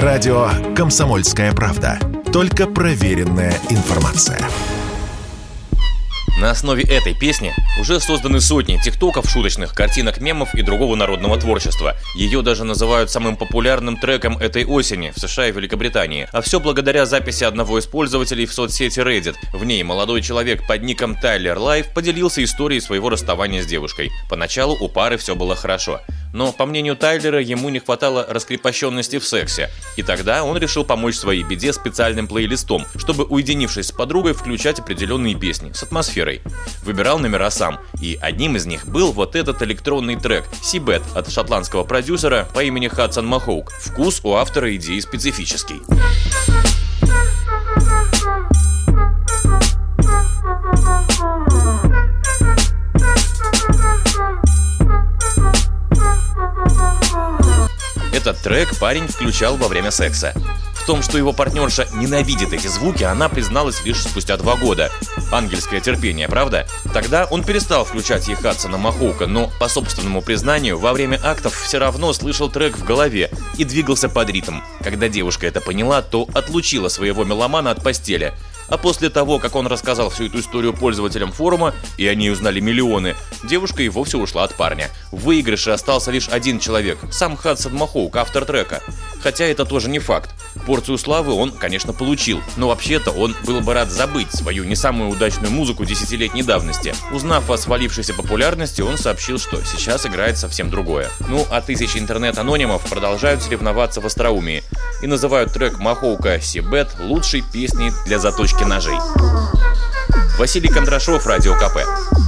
Радио «Комсомольская правда». Только проверенная информация. На основе этой песни уже созданы сотни тиктоков, шуточных картинок, мемов и другого народного творчества. Ее даже называют самым популярным треком этой осени в США и Великобритании. А все благодаря записи одного из пользователей в соцсети Reddit. В ней молодой человек под ником Тайлер Лайф поделился историей своего расставания с девушкой. Поначалу у пары все было хорошо. Но, по мнению Тайлера, ему не хватало раскрепощенности в сексе. И тогда он решил помочь своей беде специальным плейлистом, чтобы, уединившись с подругой, включать определенные песни с атмосферой. Выбирал номера сам, и одним из них был вот этот электронный трек «Сибет» от шотландского продюсера по имени Хадсон Махоук. Вкус у автора идеи специфический. Этот трек парень включал во время секса. В том, что его партнерша ненавидит эти звуки, она призналась лишь спустя два года. Ангельское терпение, правда? Тогда он перестал включать ей Хадсона Махоука, но, по собственному признанию, во время актов все равно слышал трек в голове и двигался под ритм. Когда девушка это поняла, то отлучила своего меломана от постели – а после того, как он рассказал всю эту историю пользователям форума, и они узнали миллионы, девушка и вовсе ушла от парня. В выигрыше остался лишь один человек, сам Хадсон Махоук, автор трека. Хотя это тоже не факт. Порцию славы он, конечно, получил, но вообще-то он был бы рад забыть свою не самую удачную музыку десятилетней давности. Узнав о свалившейся популярности, он сообщил, что сейчас играет совсем другое. Ну, а тысячи интернет-анонимов продолжают соревноваться в остроумии и называют трек Махоука «Сибет» лучшей песней для заточки ножей. Василий Кондрашов, Радио КП.